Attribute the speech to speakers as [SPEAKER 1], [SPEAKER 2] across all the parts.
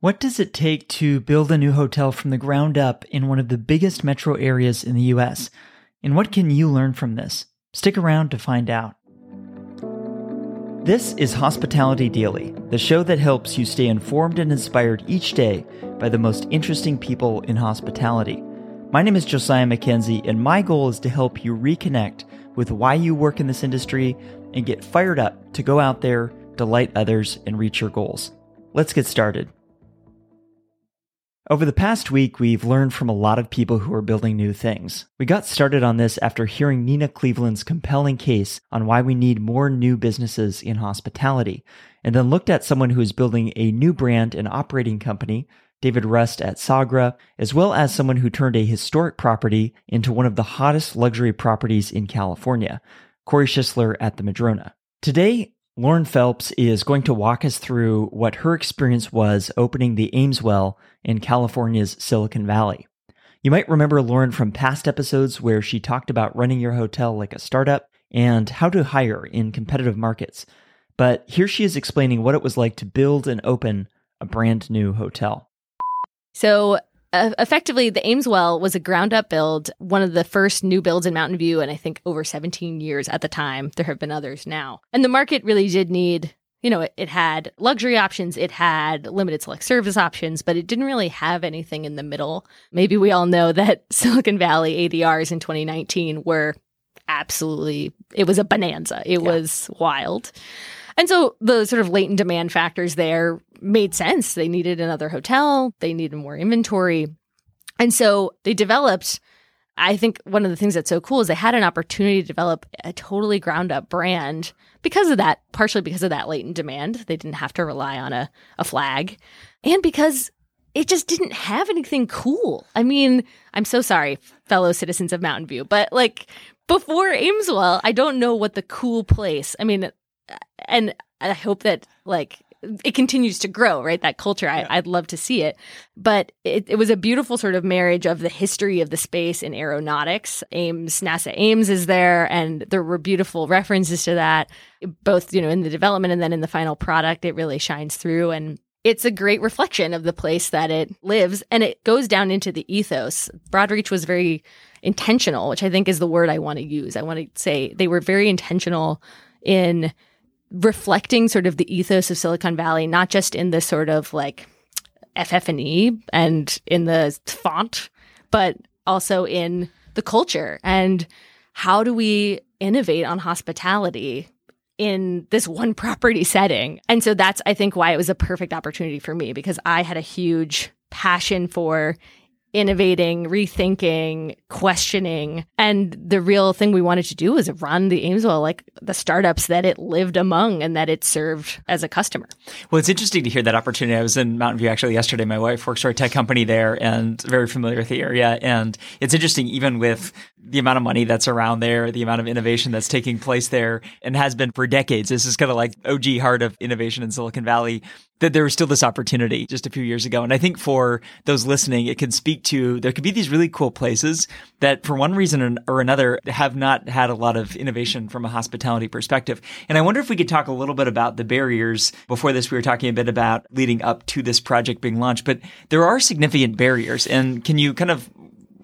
[SPEAKER 1] What does it take to build a new hotel from the ground up in one of the biggest metro areas in the US? And what can you learn from this? Stick around to find out. This is Hospitality Daily, the show that helps you stay informed and inspired each day by the most interesting people in hospitality. My name is Josiah Mackenzie, and my goal is to help you reconnect with why you work in this industry and get fired up to go out there, delight others, and reach your goals. Let's get started. Over the past week, we've learned from a lot of people who are building new things. We got started on this after hearing Nina Cleveland's compelling case on why we need more new businesses in hospitality, and then looked at someone who is building a new brand and operating company, David Rust at Sagra, as well as someone who turned a historic property into one of the hottest luxury properties in California, Corey Schisler at the Madrona. Today, Lauren Phelps is going to walk us through what her experience was opening the Ameswell in California's Silicon Valley. You might remember Lauren from past episodes where she talked about running your hotel like a startup and how to hire in competitive markets. But here she is explaining what it was like to build and open a brand new hotel.
[SPEAKER 2] So, uh, effectively, the Ameswell was a ground up build, one of the first new builds in Mountain View, and I think over 17 years at the time. There have been others now. And the market really did need, you know, it, it had luxury options, it had limited select service options, but it didn't really have anything in the middle. Maybe we all know that Silicon Valley ADRs in 2019 were absolutely, it was a bonanza. It yeah. was wild. And so the sort of latent demand factors there made sense. They needed another hotel, they needed more inventory. And so they developed I think one of the things that's so cool is they had an opportunity to develop a totally ground up brand because of that, partially because of that latent demand. They didn't have to rely on a, a flag and because it just didn't have anything cool. I mean, I'm so sorry, fellow citizens of Mountain View, but like before Ameswell, I don't know what the cool place. I mean, and I hope that like it continues to grow, right? That culture. I, would love to see it. But it, it, was a beautiful sort of marriage of the history of the space in aeronautics. Ames, NASA Ames is there, and there were beautiful references to that, both, you know, in the development and then in the final product. It really shines through. And it's a great reflection of the place that it lives, and it goes down into the ethos. Broadreach was very intentional, which I think is the word I want to use. I want to say they were very intentional in reflecting sort of the ethos of Silicon Valley, not just in the sort of like FF&E and in the font, but also in the culture and how do we innovate on hospitality in this one property setting. And so that's I think why it was a perfect opportunity for me because I had a huge passion for innovating, rethinking, questioning. And the real thing we wanted to do was run the Ameswell like the startups that it lived among and that it served as a customer.
[SPEAKER 3] Well, it's interesting to hear that opportunity. I was in Mountain View actually yesterday. My wife works for a tech company there and very familiar with the area. And it's interesting, even with the amount of money that's around there, the amount of innovation that's taking place there and has been for decades. This is kind of like OG heart of innovation in Silicon Valley that there was still this opportunity just a few years ago. And I think for those listening, it can speak to there could be these really cool places that for one reason or another have not had a lot of innovation from a hospitality perspective. And I wonder if we could talk a little bit about the barriers. Before this, we were talking a bit about leading up to this project being launched, but there are significant barriers. And can you kind of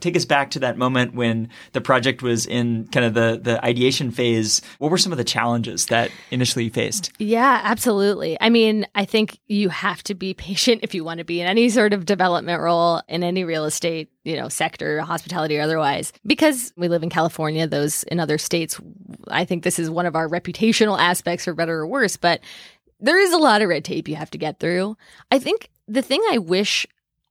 [SPEAKER 3] take us back to that moment when the project was in kind of the the ideation phase. What were some of the challenges that initially you faced?
[SPEAKER 2] Yeah, absolutely. I mean, I think you have to be patient if you want to be in any sort of development role in any real estate you know sector hospitality or otherwise because we live in california those in other states i think this is one of our reputational aspects for better or worse but there is a lot of red tape you have to get through i think the thing i wish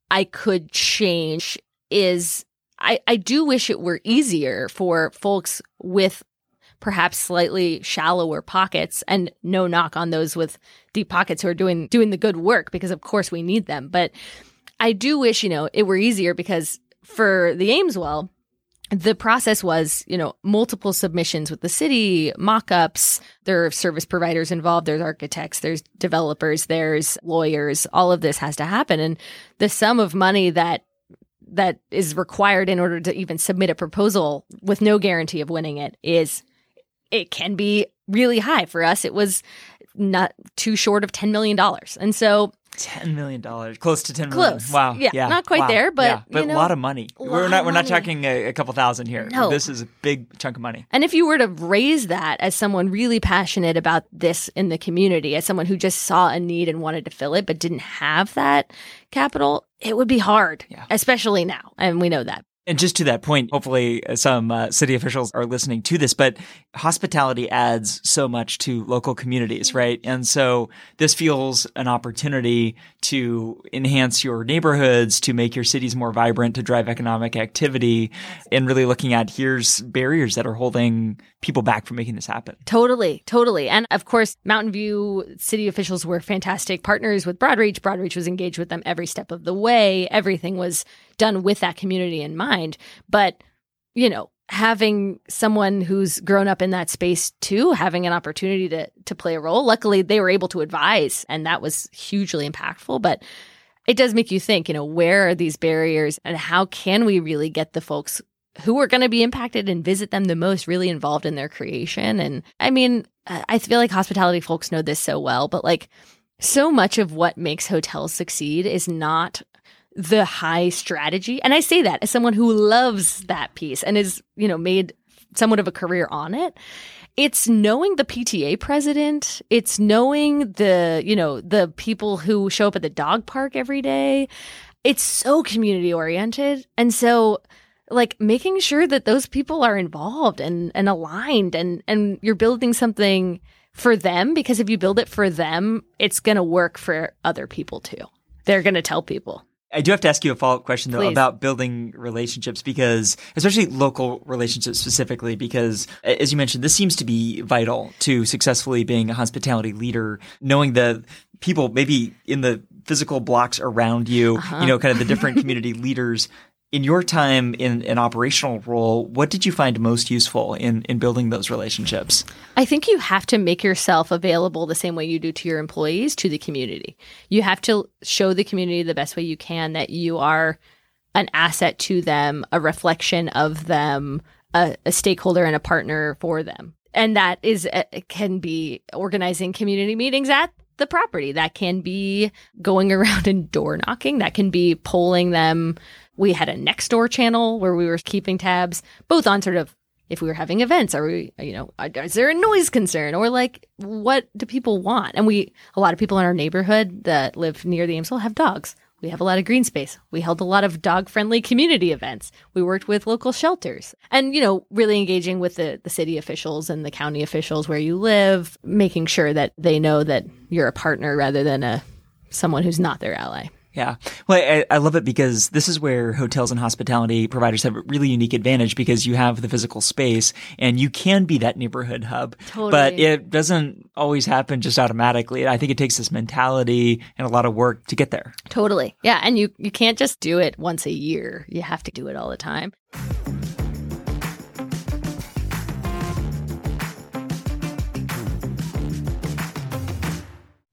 [SPEAKER 2] i could change is I, I do wish it were easier for folks with perhaps slightly shallower pockets and no knock on those with deep pockets who are doing doing the good work because of course we need them. But i do wish you know it were easier because for the ameswell the process was you know multiple submissions with the city mock-ups there are service providers involved there's architects there's developers there's lawyers all of this has to happen. And the sum of money that that is required in order to even submit a proposal with no guarantee of winning it is it can be really high for us it was not too short of $10 million. And so
[SPEAKER 3] Ten million dollars, close to ten million.
[SPEAKER 2] Close.
[SPEAKER 3] Wow.
[SPEAKER 2] Yeah, not quite
[SPEAKER 3] Wow.
[SPEAKER 2] there, but,
[SPEAKER 3] yeah. but
[SPEAKER 2] you know,
[SPEAKER 3] a lot of money.
[SPEAKER 2] a
[SPEAKER 3] We're not. We're not talking a, a couple thousand here.
[SPEAKER 2] No.
[SPEAKER 3] This is a big chunk of money.
[SPEAKER 2] And if you were to raise that as someone really passionate about this in the community, as someone who just saw a need and wanted to fill it but didn't have that capital, it would be hard,
[SPEAKER 3] Yeah.
[SPEAKER 2] especially now. And we know that.
[SPEAKER 3] And just to that point, hopefully uh, some uh, city officials are listening to this, but hospitality adds so much to local communities, right? And so this feels an opportunity to enhance your neighborhoods, to make your cities more vibrant, to drive economic activity, and really looking at here's barriers that are holding people back from making this happen.
[SPEAKER 2] Totally, totally. And of course, Mountain View city officials were fantastic partners with Broadreach. Broadreach was engaged with them every step of the way. Everything was done with that community in mind. But, you know, having someone who's grown up in that space too, having an opportunity to to play a role. Luckily, they were able to advise, and that was hugely impactful. But it does make you think, you know, where are these barriers and how can we really get the folks who are going to be impacted and visit them the most really involved in their creation? And I mean, I feel like hospitality folks know this so well, but like so much of what makes hotels succeed is not the high strategy. And I say that as someone who loves that piece and is, you know, made somewhat of a career on it. It's knowing the PTA president. It's knowing the, you know, the people who show up at the dog park every day. It's so community oriented. And so like making sure that those people are involved and, and aligned and, and you're building something for them because if you build it for them, it's going to work for other people too. They're going to tell people.
[SPEAKER 3] I do have to ask you a follow up question though
[SPEAKER 2] Please.
[SPEAKER 3] about building relationships because, especially local relationships specifically, because as you mentioned, this seems to be vital to successfully being a hospitality leader, knowing the people maybe in the physical blocks around you,
[SPEAKER 2] Uh-huh.
[SPEAKER 3] you know, kind of the different community leaders. In your time in an operational role, what did you find most useful in, in building those relationships?
[SPEAKER 2] I think you have to make yourself available the same way you do to your employees, to the community. You have to show the community the best way you can that you are an asset to them, a reflection of them, a, a stakeholder and a partner for them. And that is, uh, can be organizing community meetings at the property. That can be going around and door knocking. That can be polling them. We had a next door channel where we were keeping tabs, both on sort of if we were having events, are we, you know, is there a noise concern or like what do people want? And we, a lot of people in our neighborhood that live near the Ameswell have dogs. We have a lot of green space. We held a lot of dog friendly community events. We worked with local shelters and, you know, really engaging with the, the city officials and the county officials where you live, making sure that they know that you're a partner rather than a someone who's not their ally.
[SPEAKER 3] Yeah. Well, I, I love it because this is where hotels and hospitality providers have a really unique advantage because you have the physical space and you can be that neighborhood hub.
[SPEAKER 2] Totally.
[SPEAKER 3] But it doesn't always happen just automatically. I think it takes this mentality and a lot of work to get there.
[SPEAKER 2] Totally. Yeah. And you, you can't just do it once a year. You have to do it all the time.